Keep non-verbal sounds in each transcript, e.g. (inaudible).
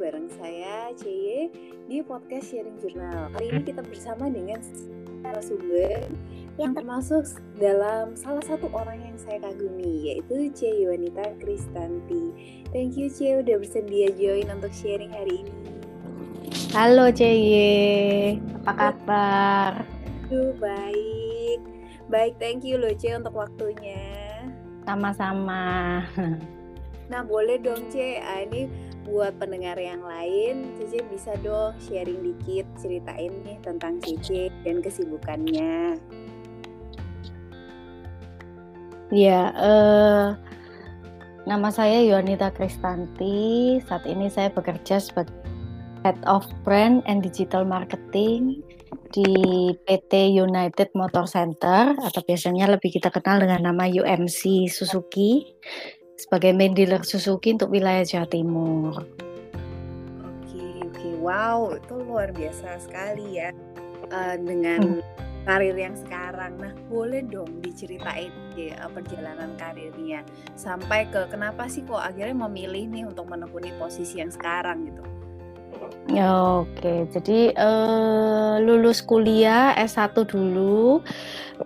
bareng saya CY di podcast Sharing Journal. Kali ini kita bersama dengan narasumber yang termasuk dalam salah satu orang yang saya kagumi yaitu C. Wanita Kristanti. Thank you C udah bersedia join untuk sharing hari ini. Halo CY, apa kabar? Aduh, baik. Baik, thank you loh C untuk waktunya. Sama-sama. Nah, boleh dong C, ah, ini buat pendengar yang lain, Cici bisa dong sharing dikit ceritain nih tentang Cici dan kesibukannya. Ya, eh, nama saya Yonita Kristanti. Saat ini saya bekerja sebagai Head of Brand and Digital Marketing di PT United Motor Center atau biasanya lebih kita kenal dengan nama UMC Suzuki sebagai main dealer Suzuki untuk wilayah Jawa Timur. Oke, oke, wow, itu luar biasa sekali ya uh, dengan hmm. karir yang sekarang. Nah, boleh dong diceritain ya perjalanan karirnya sampai ke kenapa sih kok akhirnya memilih nih untuk menekuni posisi yang sekarang gitu? Oke, jadi uh, lulus kuliah S1 dulu,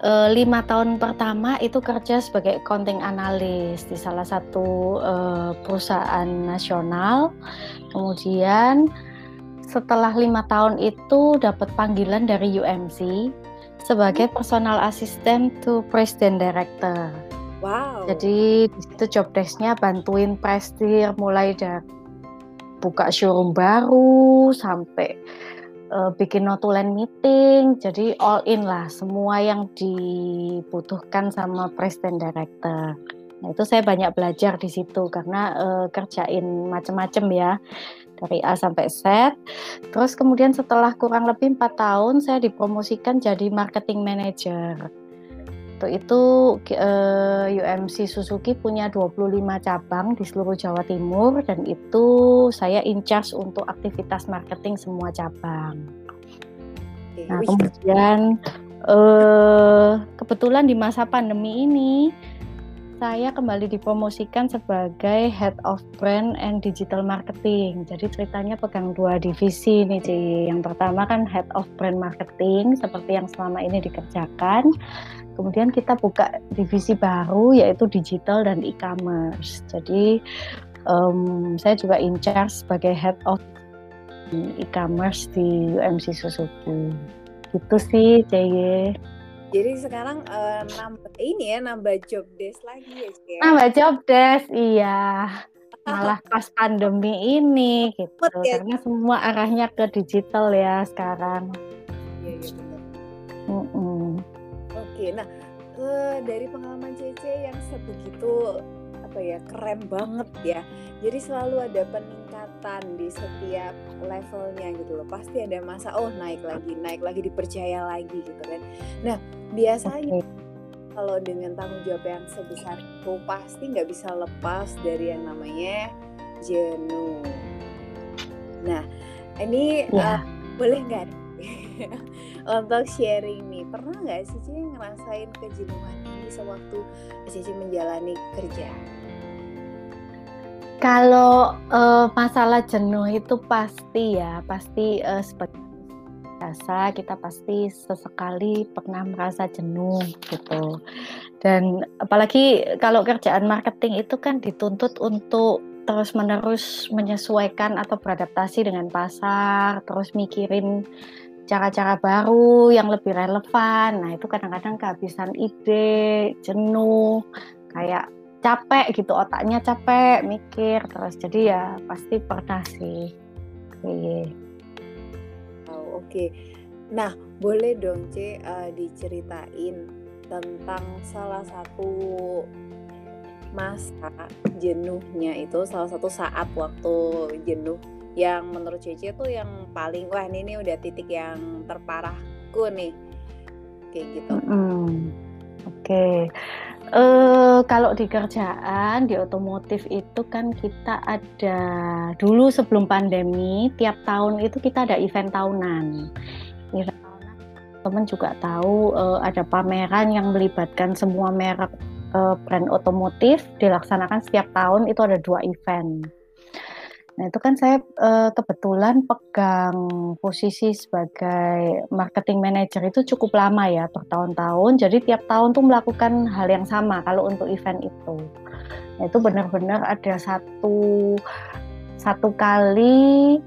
uh, lima tahun pertama itu kerja sebagai accounting analis di salah satu uh, perusahaan nasional. Kemudian setelah lima tahun itu dapat panggilan dari UMC sebagai personal assistant to president director. Wow. Jadi di situ job desk-nya bantuin prestir mulai dari buka showroom baru sampai uh, bikin notulen meeting. Jadi all in lah semua yang dibutuhkan sama presiden director. Nah itu saya banyak belajar di situ karena uh, kerjain macam-macam ya dari A sampai Z. Terus kemudian setelah kurang lebih empat tahun saya dipromosikan jadi marketing manager waktu itu uh, eh, UMC Suzuki punya 25 cabang di seluruh Jawa Timur dan itu saya in charge untuk aktivitas marketing semua cabang. Nah, kemudian uh, kebetulan di masa pandemi ini saya kembali dipromosikan sebagai Head of Brand and Digital Marketing. Jadi ceritanya pegang dua divisi nih, Ci. Yang pertama kan Head of Brand Marketing seperti yang selama ini dikerjakan. Kemudian kita buka divisi baru yaitu digital dan e-commerce. Jadi um, saya juga in charge sebagai head of e-commerce di UMC Suzuki. Gitu sih, CY. Jadi sekarang uh, nambah ini ya, nambah job desk lagi ya, CY. Nambah job desk, iya. (laughs) Malah pas pandemi ini gitu. Ya. Karena semua arahnya ke digital ya sekarang. Iya, iya. Mm -mm. Oke, nah uh, dari pengalaman Cece yang sebegitu apa ya keren banget ya. Jadi selalu ada peningkatan di setiap levelnya gitu loh. Pasti ada masa oh naik lagi, naik lagi dipercaya lagi gitu kan. Nah biasanya okay. kalau dengan tanggung jawab yang sebesar itu pasti nggak bisa lepas dari yang namanya jenuh. Nah ini yeah. uh, boleh nggak (laughs) untuk sharing nih pernah nggak sih Cici ngerasain kejenuhan ini sewaktu Cici menjalani kerja kalau uh, masalah jenuh itu pasti ya pasti uh, seperti biasa kita pasti sesekali pernah merasa jenuh gitu. Dan apalagi kalau kerjaan marketing itu kan dituntut untuk terus menerus menyesuaikan atau beradaptasi dengan pasar terus mikirin cara-cara baru yang lebih relevan. Nah, itu kadang-kadang kehabisan ide, jenuh, kayak capek gitu, otaknya capek mikir terus. Jadi ya pasti pernah sih. Oke. Oh, oke. Okay. Nah, boleh dong C uh, diceritain tentang salah satu masa jenuhnya itu salah satu saat waktu jenuh yang menurut Cece tuh yang paling wah ini, ini udah titik yang terparahku nih kayak gitu. Mm, Oke, okay. uh, eh, kalau di kerjaan di otomotif itu kan kita ada dulu sebelum pandemi tiap tahun itu kita ada event tahunan. Event tahunan teman juga tahu uh, ada pameran yang melibatkan semua merek uh, brand otomotif dilaksanakan setiap tahun itu ada dua event Nah itu kan saya uh, kebetulan pegang posisi sebagai marketing manager itu cukup lama ya bertahun-tahun. Jadi tiap tahun tuh melakukan hal yang sama kalau untuk event itu. Nah, itu benar-benar ada satu satu kali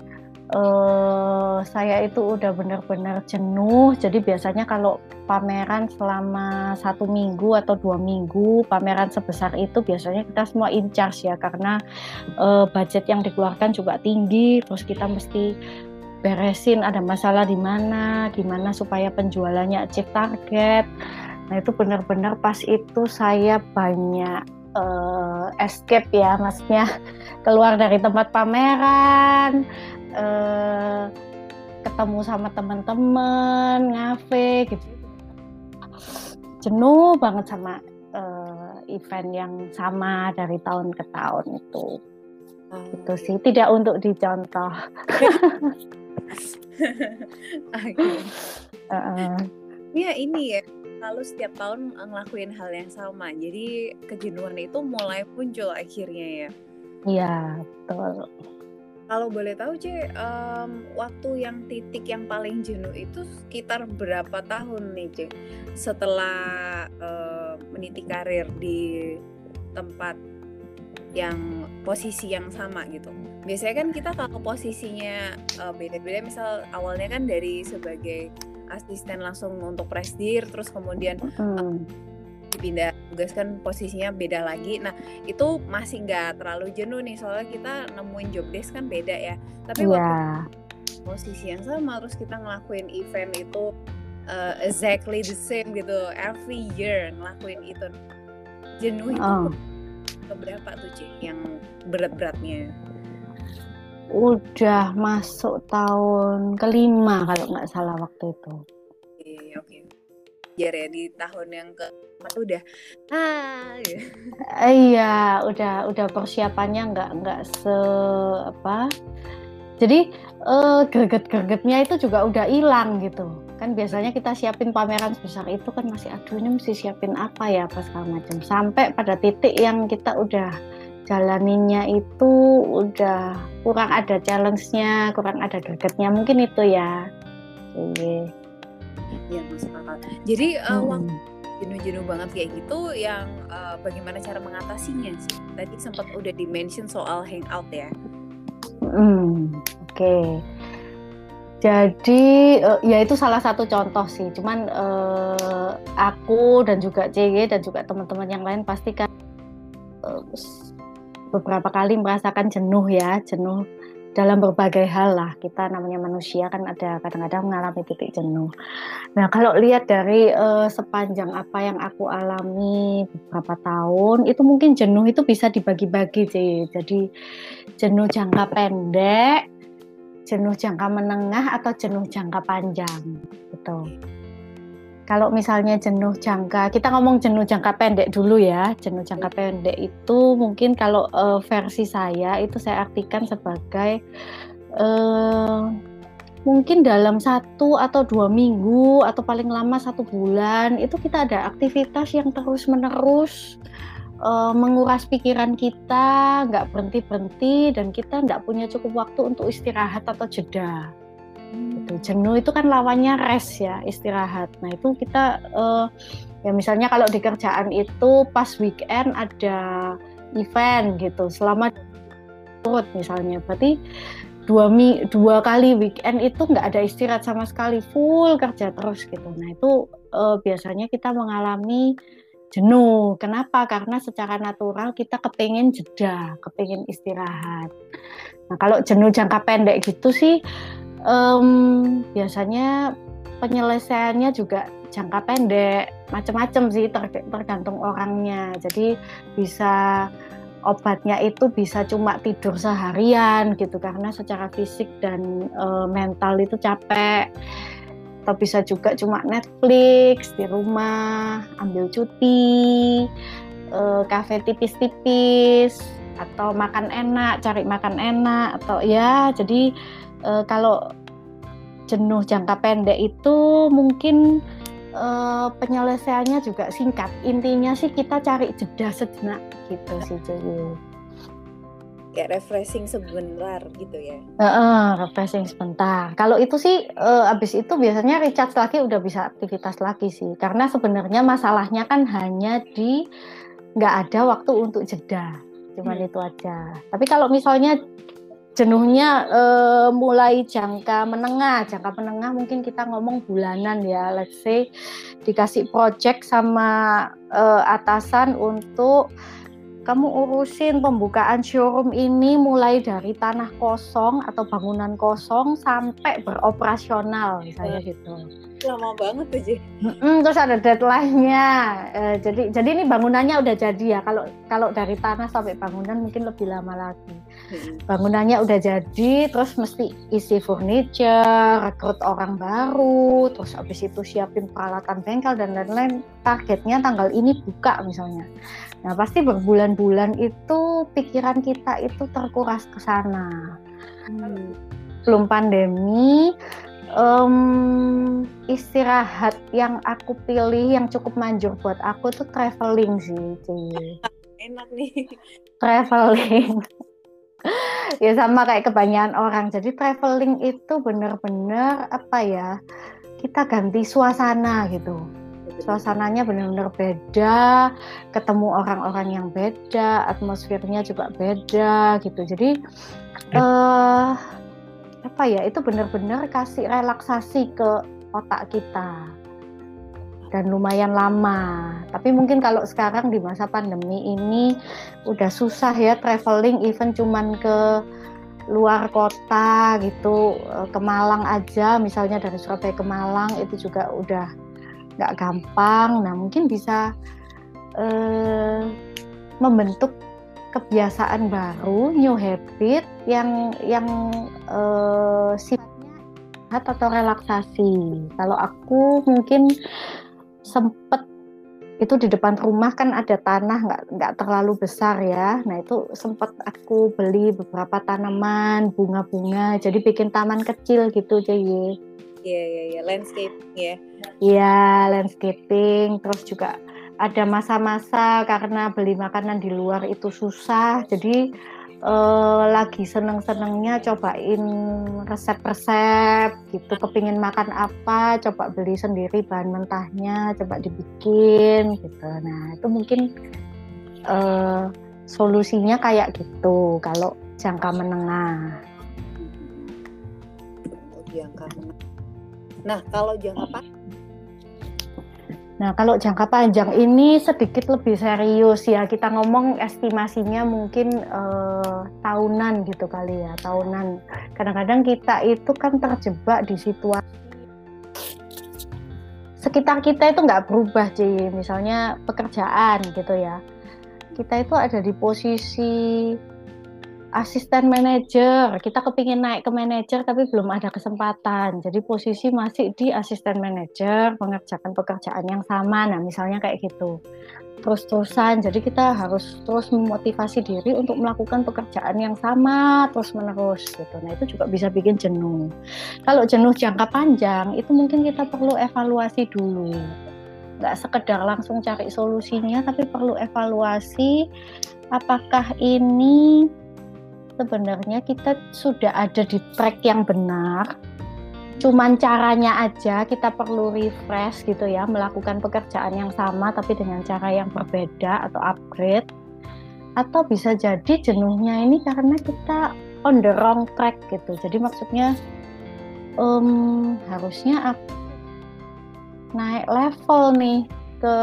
uh, saya itu udah benar-benar jenuh. Jadi biasanya kalau pameran selama satu minggu atau dua minggu, pameran sebesar itu biasanya kita semua in charge ya karena uh, budget yang dikeluarkan juga tinggi. Terus kita mesti beresin ada masalah di mana, gimana supaya penjualannya achieve target. Nah itu benar-benar pas itu saya banyak uh, escape ya, maksudnya keluar dari tempat pameran, uh, ketemu sama teman-teman, ngafe gitu. Jenuh banget sama uh, event yang sama dari tahun ke tahun itu. Oh. Itu sih tidak untuk dicontoh. okay. uh, ya ini ya lalu setiap tahun ngelakuin hal yang sama jadi kejenuhan itu mulai muncul akhirnya ya iya betul kalau boleh tahu C, um, waktu yang titik yang paling jenuh itu sekitar berapa tahun nih C? Setelah uh, meniti karir di tempat yang posisi yang sama gitu. Biasanya kan kita kalau posisinya uh, beda-beda, misal awalnya kan dari sebagai asisten langsung untuk presdir, terus kemudian uh, dipindah tugas kan posisinya beda lagi. Nah itu masih nggak terlalu jenuh nih soalnya kita nemuin job desk kan beda ya. Tapi yeah. waktu posisi yang sama terus kita ngelakuin event itu uh, exactly the same gitu every year ngelakuin itu jenuh itu oh. berapa tuh Ci yang berat-beratnya? Udah masuk tahun kelima kalau nggak salah waktu itu. Oke, oke. Ya di tahun yang ke udah ah ya. iya udah udah persiapannya nggak nggak se apa jadi uh, greget-gregetnya itu juga udah hilang gitu. Kan biasanya kita siapin pameran sebesar itu kan masih aduh ini mesti siapin apa ya apa segala macam. Sampai pada titik yang kita udah jalaninnya itu udah kurang ada challenge-nya kurang ada gregetnya mungkin itu ya. Iya. Ya masuk akal. Jadi uh, hmm. waktu jenuh-jenuh banget kayak gitu yang uh, bagaimana cara mengatasinya sih. Tadi sempat udah dimention soal hangout ya. Hmm, oke. Okay. jadi uh, ya itu salah satu contoh sih. Cuman uh, aku dan juga CG dan juga teman-teman yang lain pasti kan uh, beberapa kali merasakan jenuh ya jenuh dalam berbagai hal lah kita namanya manusia kan ada kadang-kadang mengalami titik jenuh. Nah kalau lihat dari uh, sepanjang apa yang aku alami beberapa tahun itu mungkin jenuh itu bisa dibagi-bagi sih. Jadi jenuh jangka pendek, jenuh jangka menengah atau jenuh jangka panjang gitu kalau misalnya jenuh jangka, kita ngomong jenuh jangka pendek dulu ya. Jenuh jangka pendek itu mungkin kalau uh, versi saya itu saya artikan sebagai uh, mungkin dalam satu atau dua minggu atau paling lama satu bulan itu kita ada aktivitas yang terus menerus uh, menguras pikiran kita, nggak berhenti berhenti dan kita nggak punya cukup waktu untuk istirahat atau jeda gitu. Jenuh itu kan lawannya rest ya, istirahat. Nah, itu kita uh, ya misalnya kalau di kerjaan itu pas weekend ada event gitu. Selama turut misalnya berarti dua mi dua kali weekend itu nggak ada istirahat sama sekali full kerja terus gitu nah itu uh, biasanya kita mengalami jenuh kenapa karena secara natural kita kepengen jeda kepengen istirahat nah kalau jenuh jangka pendek gitu sih um, biasanya penyelesaiannya juga jangka pendek, macam-macam sih ter tergantung orangnya. Jadi bisa obatnya itu bisa cuma tidur seharian gitu karena secara fisik dan e, mental itu capek. Atau bisa juga cuma Netflix di rumah, ambil cuti, e, kafe tipis-tipis atau makan enak, cari makan enak atau ya jadi e, kalau jenuh jangka pendek itu mungkin e, penyelesaiannya juga singkat. Intinya sih kita cari jeda sejenak gitu sih jadi. kayak refreshing sebentar gitu ya. Uh, uh, refreshing sebentar. Kalau itu sih uh, abis itu biasanya recharge lagi udah bisa aktivitas lagi sih. Karena sebenarnya masalahnya kan hanya di nggak ada waktu untuk jeda. Cuman hmm. itu aja. Tapi kalau misalnya jenuhnya uh, mulai jangka menengah, jangka menengah mungkin kita ngomong bulanan ya. Let's say dikasih project sama uh, atasan untuk kamu urusin pembukaan showroom ini mulai dari tanah kosong atau bangunan kosong sampai beroperasional misalnya gitu. Lama banget tuh, Ji. terus ada deadline-nya. E, jadi jadi ini bangunannya udah jadi ya. Kalau kalau dari tanah sampai bangunan mungkin lebih lama lagi. Bangunannya udah jadi, terus mesti isi furniture, rekrut orang baru, terus habis itu siapin peralatan bengkel dan lain-lain. Targetnya tanggal ini buka misalnya. Nah, pasti berbulan-bulan itu pikiran kita itu terkuras ke sana. Hmm. Belum pandemi, um, istirahat yang aku pilih yang cukup manjur buat aku tuh traveling sih. (laughs) Enak nih. Traveling. (laughs) ya sama kayak kebanyakan orang. Jadi traveling itu bener-bener apa ya? Kita ganti suasana gitu suasananya benar-benar beda, ketemu orang-orang yang beda, atmosfernya juga beda gitu. Jadi uh, apa ya itu benar-benar kasih relaksasi ke otak kita dan lumayan lama. Tapi mungkin kalau sekarang di masa pandemi ini udah susah ya traveling, even cuman ke luar kota gitu eh, ke Malang aja misalnya dari Surabaya ke Malang itu juga udah nggak gampang. Nah mungkin bisa eh, membentuk kebiasaan baru, new habit yang yang eh, sifatnya atau relaksasi. Kalau aku mungkin sempet itu di depan rumah kan ada tanah nggak nggak terlalu besar ya. Nah itu sempat aku beli beberapa tanaman bunga-bunga, jadi bikin taman kecil gitu jadi Iya, iya, iya, landscaping ya. Iya, landscaping. Terus juga ada masa-masa karena beli makanan di luar itu susah, jadi eh, lagi seneng-senengnya cobain resep-resep gitu. Kepingin makan apa, coba beli sendiri bahan mentahnya, coba dibikin gitu. Nah, itu mungkin eh, solusinya kayak gitu kalau jangka menengah. Jangka menengah Nah, kalau jangka panjang Nah, kalau jangka panjang ini sedikit lebih serius ya. Kita ngomong estimasinya mungkin eh, tahunan gitu kali ya, tahunan. Kadang-kadang kita itu kan terjebak di situasi sekitar kita itu nggak berubah, sih. Misalnya pekerjaan gitu ya. Kita itu ada di posisi asisten manajer. Kita kepingin naik ke manajer tapi belum ada kesempatan. Jadi posisi masih di asisten manajer, mengerjakan pekerjaan yang sama. Nah, misalnya kayak gitu. Terus-terusan. Jadi kita harus terus memotivasi diri untuk melakukan pekerjaan yang sama terus-menerus gitu. Nah, itu juga bisa bikin jenuh. Kalau jenuh jangka panjang, itu mungkin kita perlu evaluasi dulu. Nggak sekedar langsung cari solusinya, tapi perlu evaluasi apakah ini sebenarnya kita sudah ada di track yang benar. Cuman caranya aja kita perlu refresh gitu ya, melakukan pekerjaan yang sama tapi dengan cara yang berbeda atau upgrade. Atau bisa jadi jenuhnya ini karena kita on the wrong track gitu. Jadi maksudnya um, harusnya naik level nih ke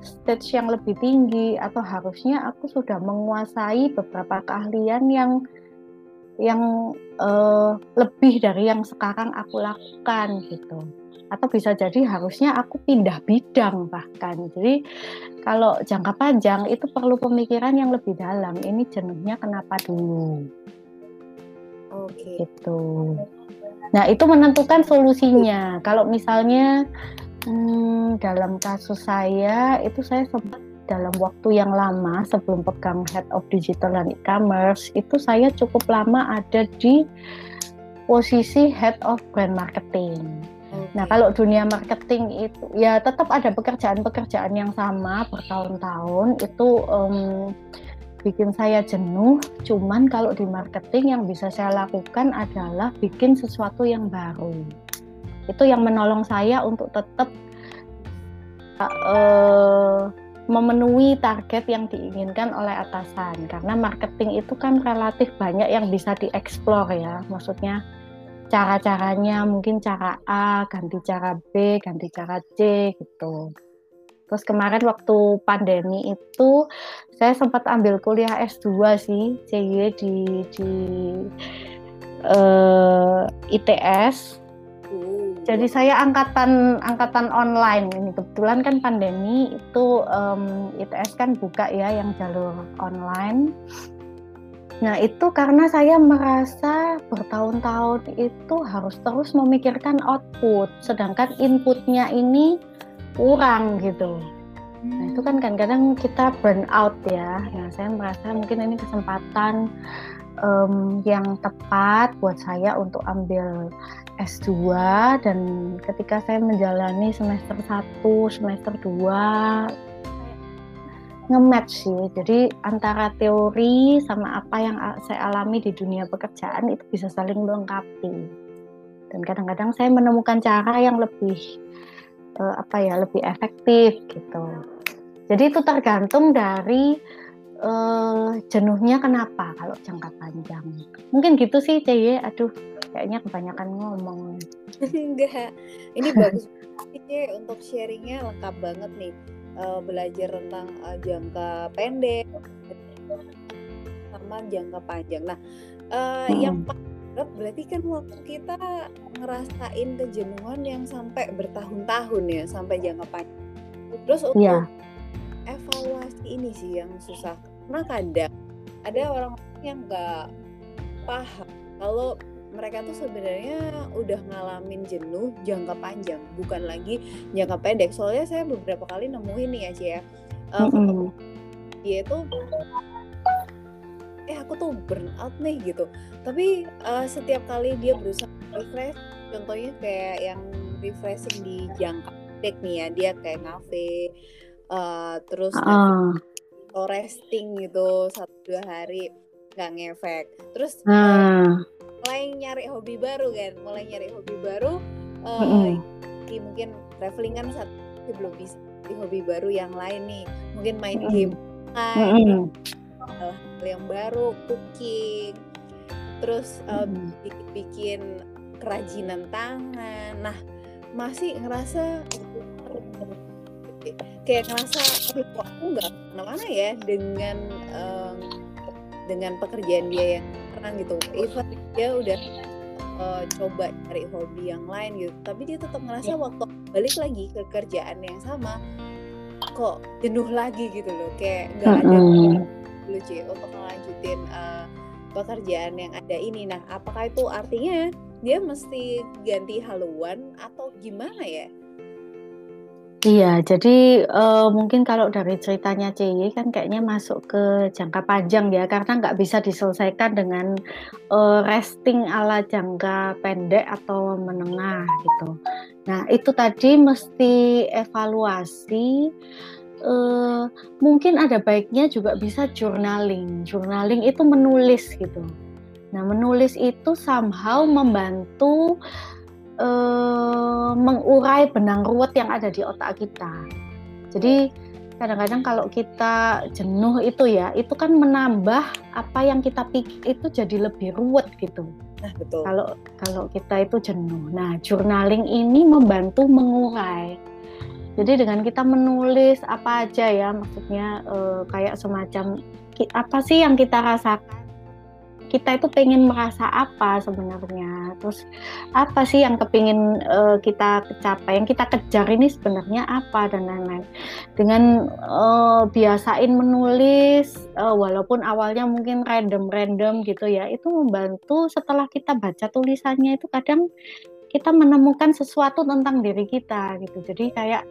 stage yang lebih tinggi atau harusnya aku sudah menguasai beberapa keahlian yang yang uh, lebih dari yang sekarang aku lakukan gitu. Atau bisa jadi harusnya aku pindah bidang bahkan. Jadi kalau jangka panjang itu perlu pemikiran yang lebih dalam. Ini jenuhnya kenapa dulu? Oke. Okay. gitu. Nah itu menentukan solusinya. Kalau misalnya Hmm, dalam kasus saya itu saya sempat dalam waktu yang lama sebelum pegang head of digital dan e-commerce itu saya cukup lama ada di posisi head of brand marketing. Nah, kalau dunia marketing itu ya tetap ada pekerjaan-pekerjaan yang sama bertahun-tahun itu um, bikin saya jenuh. Cuman kalau di marketing yang bisa saya lakukan adalah bikin sesuatu yang baru. Itu yang menolong saya untuk tetap uh, memenuhi target yang diinginkan oleh atasan. Karena marketing itu kan relatif banyak yang bisa dieksplor ya. Maksudnya cara-caranya mungkin cara A ganti cara B, ganti cara C gitu. Terus kemarin waktu pandemi itu saya sempat ambil kuliah S2 sih, CY di di uh, eh, ITS. Jadi saya angkatan angkatan online ini kebetulan kan pandemi itu um, ITS kan buka ya yang jalur online. Nah itu karena saya merasa bertahun-tahun itu harus terus memikirkan output, sedangkan inputnya ini kurang gitu. Nah itu kan kadang-kadang kita burn out ya. Nah saya merasa mungkin ini kesempatan um, yang tepat buat saya untuk ambil S2 dan ketika saya menjalani semester 1, semester 2 nge-match sih. Jadi antara teori sama apa yang saya alami di dunia pekerjaan itu bisa saling melengkapi. Dan kadang-kadang saya menemukan cara yang lebih uh, apa ya lebih efektif gitu. Jadi itu tergantung dari uh, jenuhnya kenapa kalau jangka panjang. Mungkin gitu sih Cie. Aduh, kayaknya kebanyakan ngomong. (laughs) Enggak, ini bagus sih untuk sharingnya lengkap banget nih. Uh, belajar tentang uh, jangka pendek sama jangka panjang. Nah, uh, hmm. yang berarti kan waktu kita ngerasain kejenuhan yang sampai bertahun-tahun ya sampai jangka panjang. Terus untuk yeah. evaluasi ini sih yang susah karena kadang ada orang yang nggak paham kalau mereka tuh sebenarnya udah ngalamin jenuh jangka panjang bukan lagi jangka pendek soalnya saya beberapa kali nemuin nih ya Cia ya, uh, mm -hmm. dia itu eh aku tuh burn out nih gitu tapi uh, setiap kali dia berusaha refresh contohnya kayak yang refreshing di jangka pendek nih ya dia kayak ngafe uh, terus uh. resting gitu satu dua hari nggak ngefek. Terus uh. uh, mulai nyari hobi baru kan mulai nyari hobi baru uh, mm -hmm. mungkin traveling kan satu belum bisa di hobi baru yang lain nih. Mungkin main mm -hmm. game mm -hmm hal-hal yang baru cooking. Terus uh, bikin kerajinan tangan. Nah masih ngerasa kayak ngerasa kok aku nggak ke mana-mana ya? Dengan um, dengan pekerjaan dia yang sekarang gitu even dia udah uh, coba cari hobi yang lain gitu tapi dia tetap ngerasa ya. waktu balik lagi ke kerjaan yang sama kok jenuh lagi gitu loh kayak nggak ada dulu cuy untuk melanjutin uh, pekerjaan yang ada ini. Nah, apakah itu artinya dia mesti ganti haluan atau gimana ya? Iya, jadi uh, mungkin kalau dari ceritanya CY kan kayaknya masuk ke jangka panjang ya, karena nggak bisa diselesaikan dengan uh, resting ala jangka pendek atau menengah gitu. Nah itu tadi mesti evaluasi uh, mungkin ada baiknya juga bisa journaling. Journaling itu menulis gitu. Nah, menulis itu somehow membantu uh, mengurai benang ruwet yang ada di otak kita. Jadi kadang-kadang kalau kita jenuh itu ya, itu kan menambah apa yang kita pikir itu jadi lebih ruwet gitu. Nah, betul. Kalau kalau kita itu jenuh. Nah, journaling ini membantu mengurai jadi dengan kita menulis apa aja ya, maksudnya uh, kayak semacam apa sih yang kita rasakan kita itu pengen merasa apa sebenarnya? Terus apa sih yang kepingin uh, kita capai yang kita kejar ini sebenarnya apa dan lain-lain. Dengan uh, biasain menulis uh, walaupun awalnya mungkin random-random gitu ya itu membantu setelah kita baca tulisannya itu kadang kita menemukan sesuatu tentang diri kita gitu. Jadi kayak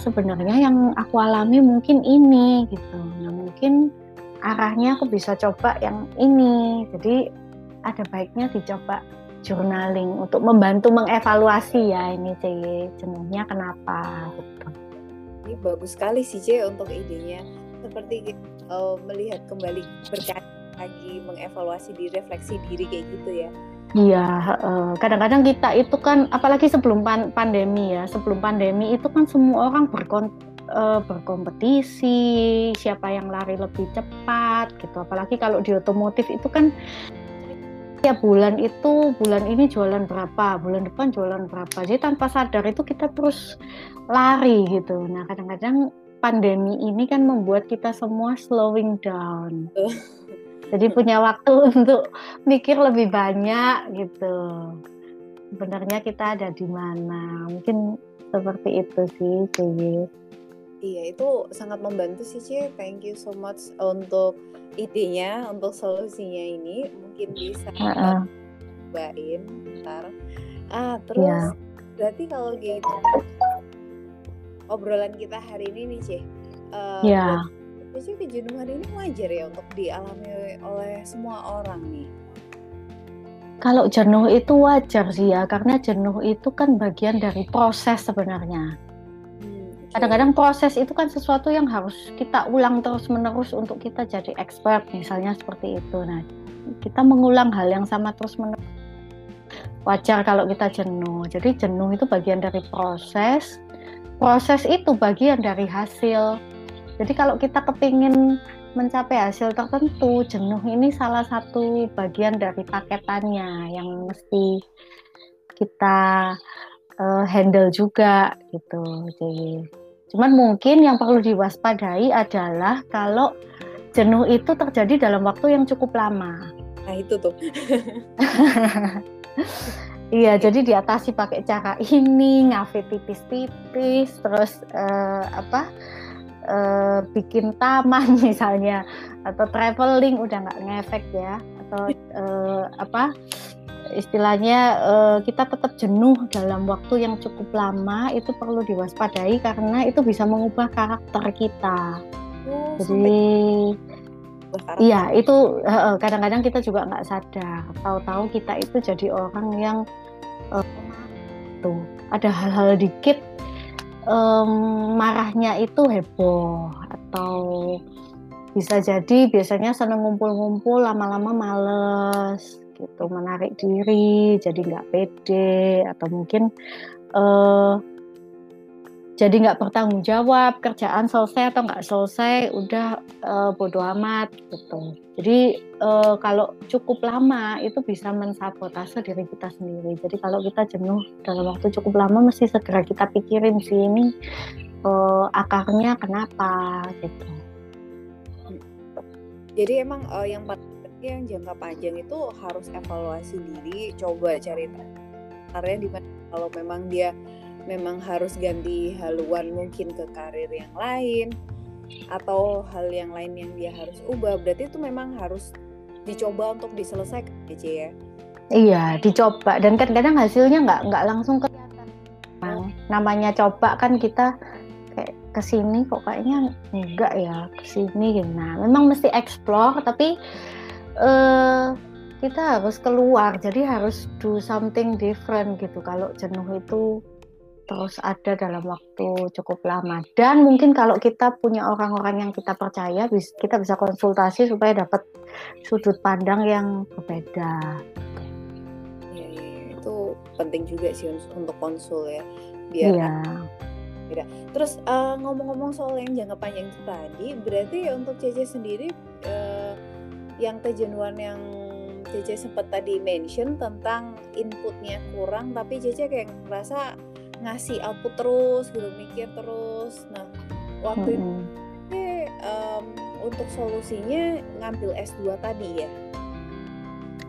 sebenarnya yang aku alami mungkin ini gitu. Nah mungkin arahnya aku bisa coba yang ini. Jadi ada baiknya dicoba journaling untuk membantu mengevaluasi ya ini C jenuhnya kenapa gitu. Ini bagus sekali sih C untuk idenya. Seperti uh, melihat kembali berkali lagi mengevaluasi diri, refleksi diri kayak gitu ya. Iya, kadang-kadang kita itu kan, apalagi sebelum pandemi ya, sebelum pandemi itu kan semua orang berkon uh, berkompetisi, siapa yang lari lebih cepat gitu. Apalagi kalau di otomotif itu kan tiap bulan itu bulan ini jualan berapa, bulan depan jualan berapa. Jadi tanpa sadar itu kita terus lari gitu. Nah, kadang-kadang pandemi ini kan membuat kita semua slowing down. Jadi punya waktu (laughs) untuk mikir lebih banyak gitu. Sebenarnya kita ada di mana? Mungkin seperti itu sih, Cici. Iya, itu sangat membantu sih, Ci. Thank you so much untuk idenya, untuk solusinya ini. Mungkin bisa uh cobain ntar. Ah, terus yeah. berarti kalau gitu obrolan kita hari ini nih, Ci. Uh, yeah biasanya kejenuhan ini wajar ya untuk dialami oleh semua orang nih. Kalau jenuh itu wajar sih ya, karena jenuh itu kan bagian dari proses sebenarnya. Hmm, Kadang-kadang proses itu kan sesuatu yang harus kita ulang terus-menerus untuk kita jadi expert, misalnya seperti itu. Nah, kita mengulang hal yang sama terus-menerus. Wajar kalau kita jenuh. Jadi jenuh itu bagian dari proses. Proses itu bagian dari hasil jadi kalau kita kepingin mencapai hasil tertentu, jenuh ini salah satu bagian dari paketannya yang mesti kita uh, handle juga gitu. Jadi, cuman mungkin yang perlu diwaspadai adalah kalau jenuh itu terjadi dalam waktu yang cukup lama. Nah itu tuh. (laughs) Iya, jadi diatasi pakai cara ini, ngafe tipis-tipis, terus uh, apa? uh, bikin taman (laughs) misalnya atau traveling udah nggak ngefek ya atau uh, apa istilahnya uh, kita tetap jenuh dalam waktu yang cukup lama itu perlu diwaspadai karena itu bisa mengubah karakter kita. Oh, Jadi iya itu kadang-kadang uh, kita juga nggak sadar. Tahu-tahu kita itu jadi orang yang uh, tuh ada hal-hal dikit um, marahnya itu heboh atau bisa jadi biasanya seneng ngumpul-ngumpul lama-lama males gitu menarik diri jadi nggak pede atau mungkin uh, jadi nggak bertanggung jawab kerjaan selesai atau nggak selesai udah uh, bodo amat gitu. Jadi uh, kalau cukup lama itu bisa mensabotase diri kita sendiri. Jadi kalau kita jenuh dalam waktu cukup lama mesti segera kita pikirin sih ini uh, akarnya kenapa gitu. Jadi emang uh, yang yang jangka panjang itu harus evaluasi diri coba cari karena di kalau memang dia memang harus ganti haluan mungkin ke karir yang lain atau hal yang lain yang dia harus ubah berarti itu memang harus dicoba untuk diselesaikan ya ya? Iya dicoba. Dan kadang-kadang hasilnya nggak nggak langsung kelihatan. Oh. namanya coba kan kita kayak ke sini kok kayaknya enggak ya ke sini nah memang mesti explore tapi uh, kita harus keluar jadi harus do something different gitu. Kalau jenuh itu terus ada dalam waktu cukup lama. Dan mungkin kalau kita punya orang-orang yang kita percaya kita bisa konsultasi supaya dapat sudut pandang yang berbeda. Ya, ya, itu penting juga sih untuk konsul ya biar ya. beda. Terus uh, ngomong-ngomong soal yang jangka panjang tadi berarti untuk Cece sendiri uh, yang kejenuhan yang Cece sempat tadi mention tentang inputnya kurang tapi Cece kayak ngerasa ngasih output terus gitu mikir terus nah waktu mm -hmm. itu um, untuk solusinya ngambil S2 tadi ya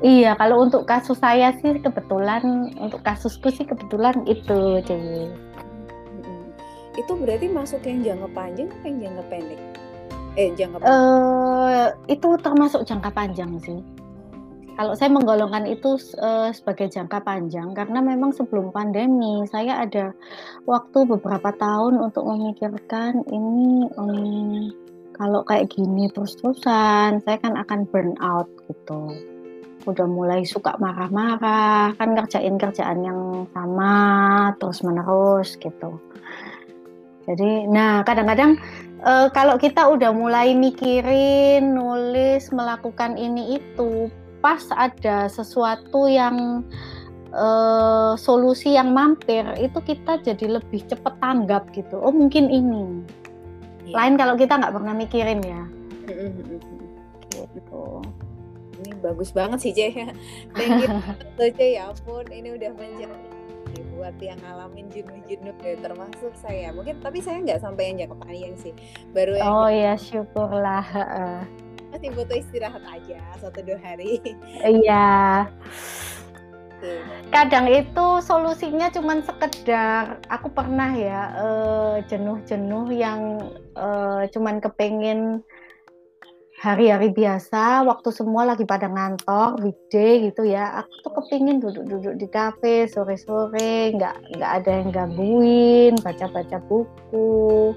Iya, kalau untuk kasus saya sih kebetulan untuk kasusku sih kebetulan itu, jadi Itu berarti masuk yang jangka panjang atau yang jangka pendek? Eh, jangka. Uh, itu termasuk jangka panjang sih. Kalau saya menggolongkan itu uh, sebagai jangka panjang karena memang sebelum pandemi saya ada waktu beberapa tahun untuk memikirkan ini um, kalau kayak gini terus-terusan saya kan akan burn out gitu. Udah mulai suka marah-marah, kan kerjain kerjaan yang sama terus-menerus gitu. Jadi, nah kadang-kadang uh, kalau kita udah mulai mikirin, nulis, melakukan ini itu, pas ada sesuatu yang uh, solusi yang mampir, itu kita jadi lebih cepat tanggap gitu. Oh mungkin ini. Yeah. Lain kalau kita nggak pernah mikirin ya. gitu. Ini bagus banget sih Jay. (laughs) Thank you (laughs) ya ampun ini udah menjadi buat yang ngalamin jenuh-jenuh ya termasuk saya. Mungkin tapi saya nggak sampai yang jangka panjang sih. Baru yang oh ya syukurlah masih butuh istirahat aja satu dua hari. Iya. Kadang itu solusinya cuma sekedar aku pernah ya uh, jenuh-jenuh yang uh, cuman kepengen hari-hari biasa waktu semua lagi pada ngantor weekday gitu ya. Aku tuh kepingin duduk-duduk di kafe sore-sore nggak nggak ada yang gangguin baca-baca buku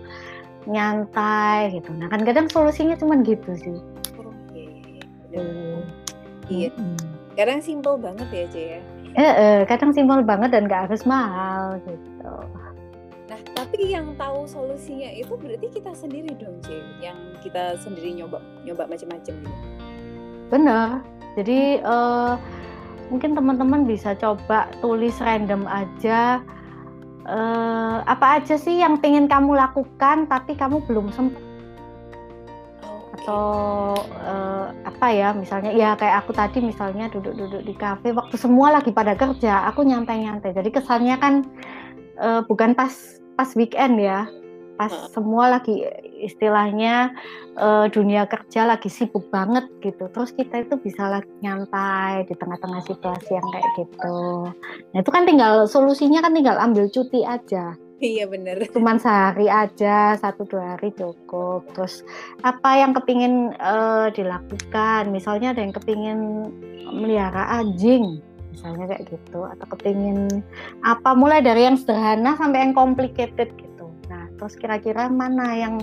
nyantai gitu. Nah kan kadang solusinya cuma gitu sih. Oke hmm. iya. Kadang simpel banget ya Cie ya. Eh, eh, kadang simpel banget dan nggak harus mahal gitu tapi yang tahu solusinya itu berarti kita sendiri dong, C. Yang kita sendiri nyoba nyoba macam-macam gitu. Benar. Jadi uh, mungkin teman-teman bisa coba tulis random aja uh, apa aja sih yang pengen kamu lakukan tapi kamu belum sempat atau uh, apa ya misalnya ya kayak aku tadi misalnya duduk-duduk di kafe waktu semua lagi pada kerja aku nyantai-nyantai jadi kesannya kan uh, bukan pas pas weekend ya pas uh. semua lagi istilahnya uh, dunia kerja lagi sibuk banget gitu terus kita itu bisa lagi nyantai di tengah-tengah situasi yang kayak gitu nah itu kan tinggal solusinya kan tinggal ambil cuti aja Iya bener. Cuman sehari aja, satu dua hari cukup. Terus apa yang kepingin uh, dilakukan? Misalnya ada yang kepingin melihara anjing, misalnya kayak gitu atau kepingin apa mulai dari yang sederhana sampai yang complicated gitu. Nah terus kira-kira mana yang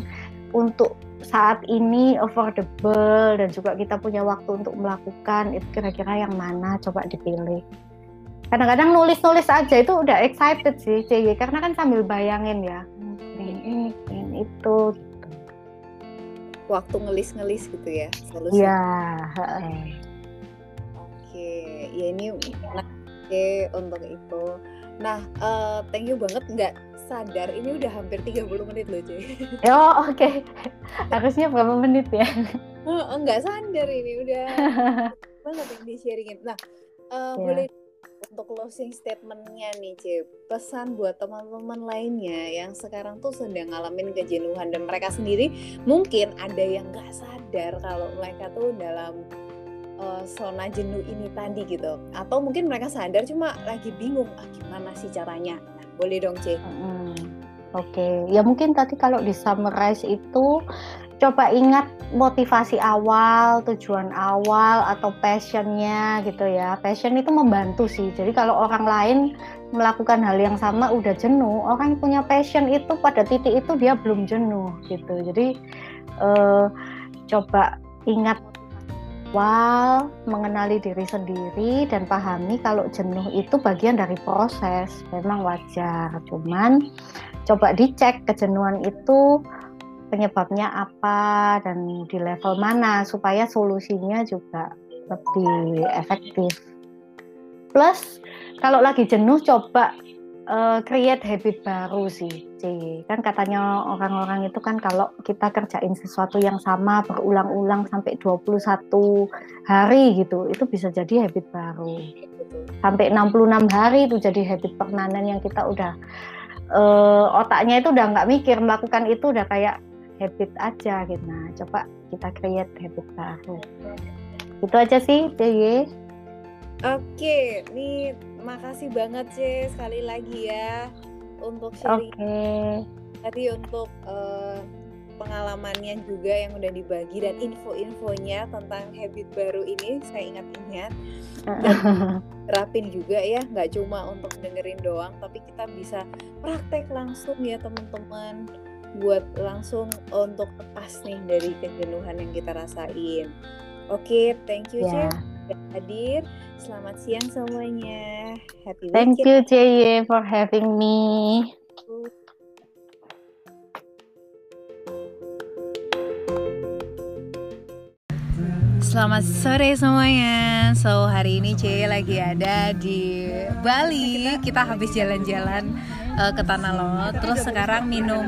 untuk saat ini affordable dan juga kita punya waktu untuk melakukan itu kira-kira yang mana? Coba dipilih. Kadang-kadang nulis-nulis aja itu udah excited sih CY karena kan sambil bayangin ya ini ini, ini itu. Gitu. waktu ngelis-ngelis gitu ya solusi. Ya ya ini oke untuk itu. Nah uh, thank you banget nggak sadar ini udah hampir 30 menit loh cuy. (laughs) Oh oke. Okay. harusnya berapa menit ya? Oh, nggak sadar ini udah (laughs) banget yang di sharingin nah uh, yeah. boleh untuk closing statementnya nih Cip pesan buat teman-teman lainnya yang sekarang tuh sedang ngalamin kejenuhan dan mereka sendiri mungkin ada yang nggak sadar kalau mereka tuh dalam uh, zona jenuh ini tadi gitu atau mungkin mereka sadar cuma lagi bingung ah gimana sih caranya nah, boleh dong C hmm, oke okay. ya mungkin tadi kalau di summarize itu coba ingat motivasi awal, tujuan awal atau passionnya gitu ya. Passion itu membantu sih. Jadi kalau orang lain melakukan hal yang sama udah jenuh, orang yang punya passion itu pada titik itu dia belum jenuh gitu. Jadi uh, coba ingat awal mengenali diri sendiri dan pahami kalau jenuh itu bagian dari proses. Memang wajar cuman coba dicek kejenuhan itu penyebabnya apa dan di level mana supaya solusinya juga lebih efektif. Plus kalau lagi jenuh coba uh, create habit baru sih, C. Kan katanya orang-orang itu kan kalau kita kerjain sesuatu yang sama berulang-ulang sampai 21 hari gitu, itu bisa jadi habit baru. Sampai 66 hari itu jadi habit permanen yang kita udah uh, otaknya itu udah nggak mikir melakukan itu udah kayak habit aja gitu. Nah, coba kita create habit baru. Itu aja sih, C. Oke, nih makasih banget sih sekali lagi ya untuk sharing. Okay. Tadi untuk uh, pengalamannya juga yang udah dibagi dan info-infonya tentang habit baru ini saya ingat-ingat dan (laughs) terapin juga ya nggak cuma untuk dengerin doang tapi kita bisa praktek langsung ya teman-teman buat langsung untuk lepas nih dari kejenuhan yang kita rasain. Oke, okay, thank you yeah. Chef hadir. Selamat siang semuanya. Happy weekend. Thank you Jay, for having me. Selamat sore semuanya. So hari ini C lagi ada di Bali. Kita habis jalan-jalan uh, ke Tanah Lot. Terus sekarang minum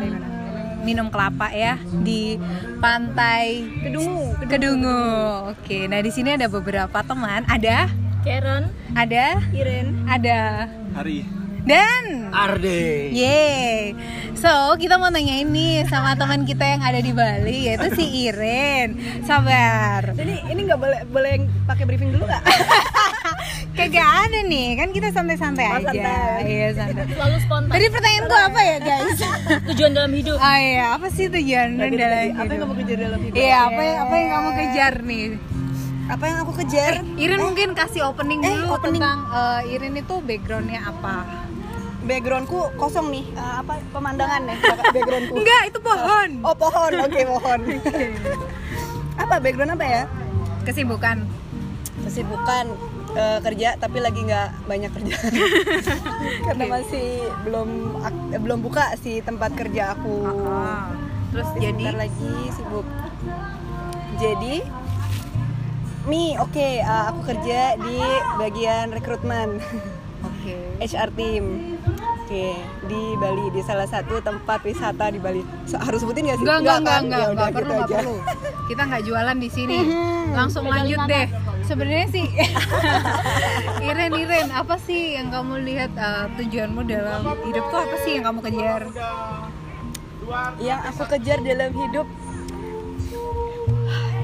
minum kelapa ya di pantai Kedungu. Kedungu. Oke, nah di sini ada beberapa teman. Ada, Karen, ada, Iren, ada, Hari dan Arde. Yeay. So, kita mau nanya ini sama teman kita yang ada di Bali yaitu si Iren. Sabar. Ini ini nggak boleh boleh pakai briefing dulu nggak? (laughs) Kagak ada nih, kan kita santai-santai Oh, aja. santai. Iya, santai. Selalu spontan. Tadi pertanyaan gua apa ya, guys? (laughs) Tujuan dalam hidup. Oh iya, apa sih tujuan dalam tadi, apa yang hidup? kamu kejar dalam hidup? Iya, apa yang apa yang kamu kejar nih? Apa yang aku kejar? Iren mungkin kasih opening eh, dulu opening. tentang eh, Iren itu backgroundnya apa? Backgroundku kosong nih. Eh, apa pemandangan nih (laughs) backgroundku? Enggak, itu pohon. Oh pohon, (laughs) oke pohon. apa background apa ya? Kesibukan. Kesibukan eh, kerja tapi lagi nggak banyak kerja (laughs) karena Oke. masih belum eh, belum buka si tempat kerja aku. Ah, Terus Jadi jadi lagi sibuk. Jadi Mi, oke, eh, aku kerja di bagian rekrutmen Oke. (laughs) HR team. Oke, di Bali di salah satu tempat wisata di Bali. Harus sebutin gak sih? Enggak, enggak, enggak, kan? enggak, Ya enggak udah, perlu, gitu enggak aja. perlu. Kita nggak jualan di sini. Langsung lanjut deh. Sebenarnya sih, (laughs) Iren, Iren, apa sih yang kamu lihat eh, tujuanmu dalam hidup tuh apa sih yang kamu kejar? Yang aku kejar dalam hidup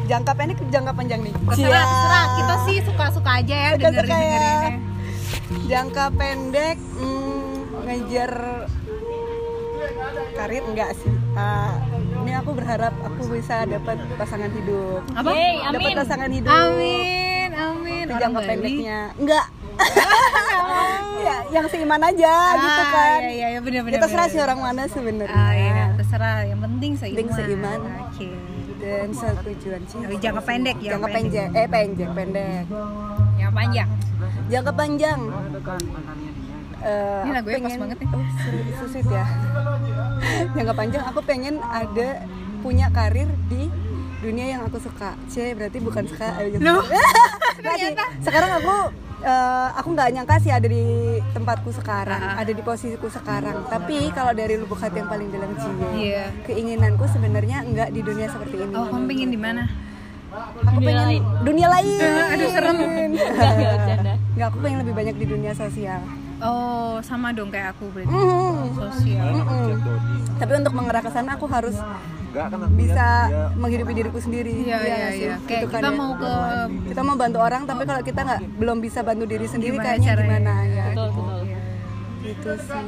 jangka pendek jangka panjang nih. Terserah, terserah. Kita sih suka-suka aja ya Suka-suka dengerin ya. dengerinnya. Jangka pendek hmm, ngejar karir enggak sih. Ah, ini aku berharap aku bisa dapat pasangan hidup. Apa? Dapat pasangan hidup. Amin, amin. Orang jangka pendeknya. Enggak. (laughs) ya, yang seiman aja gitu Ah, kan. Iya, iya, iya, benar-benar. Kita terserah sih orang mana sebenarnya. Ah, iya, terserah. Yang penting seiman. Penting seiman. Oke. Dan setujuan sih. Jangka pendek ya. Jangka pendek. Eh pendek, pendek. Yang panjang. Jangka panjang. Eh, Ini lagunya pas pengen- banget nih. Oh, su- so sweet ya. (laughs) Jangka panjang aku pengen ada punya karir di dunia yang aku suka. C berarti bukan suka. eh, Loh, (laughs) sih. Sekarang aku eh, aku nggak nyangka sih ada di tempatku sekarang, Ah. ada di posisiku sekarang. Tapi kalau dari lubuk hati yang paling dalam jiwa, Iya. keinginanku sebenarnya nggak di dunia seperti ini. Oh, kamu pengen di mana? aku pengen dunia lain. (laughs) Aduh, serem. Nggak, aku pengen lebih banyak di dunia sosial. Oh, sama dong kayak aku berarti. Mhm. Sosial. Mm-mm. Tapi untuk mengarah ke sana aku harus Enggak kan aku bisa dia menghidupi diriku sendiri. Iya, iya, nggak sih? iya. Kayak Gitu kan kita ya. mau ke kita mau bantu orang tapi kalau kita nggak belum bisa bantu diri sendiri Gimana kayaknya caranya? gimana ya. Betul, betul. Gitu sih.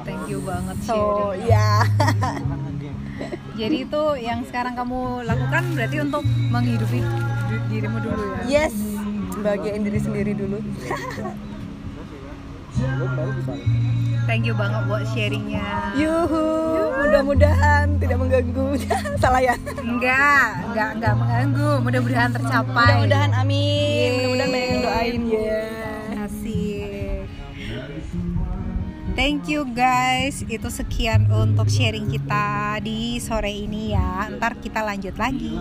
Thank you banget So, sharing. ya. (laughs) Jadi itu yang sekarang kamu lakukan berarti untuk menghidupi di- dirimu dulu ya. yes. Bahagiain diri sendiri dulu. Thank you banget buat sharingnya. Yuhu, mudah-mudahan tidak mengganggu. (laughs) Salah ya. Enggak, enggak, enggak mengganggu. Mudah-mudahan tercapai. Mudah-mudahan amin. Mudah-mudahan banyak yang doain ya. Asik. Thank you guys. Itu sekian untuk sharing kita di sore ini ya. Ntar kita lanjut lagi.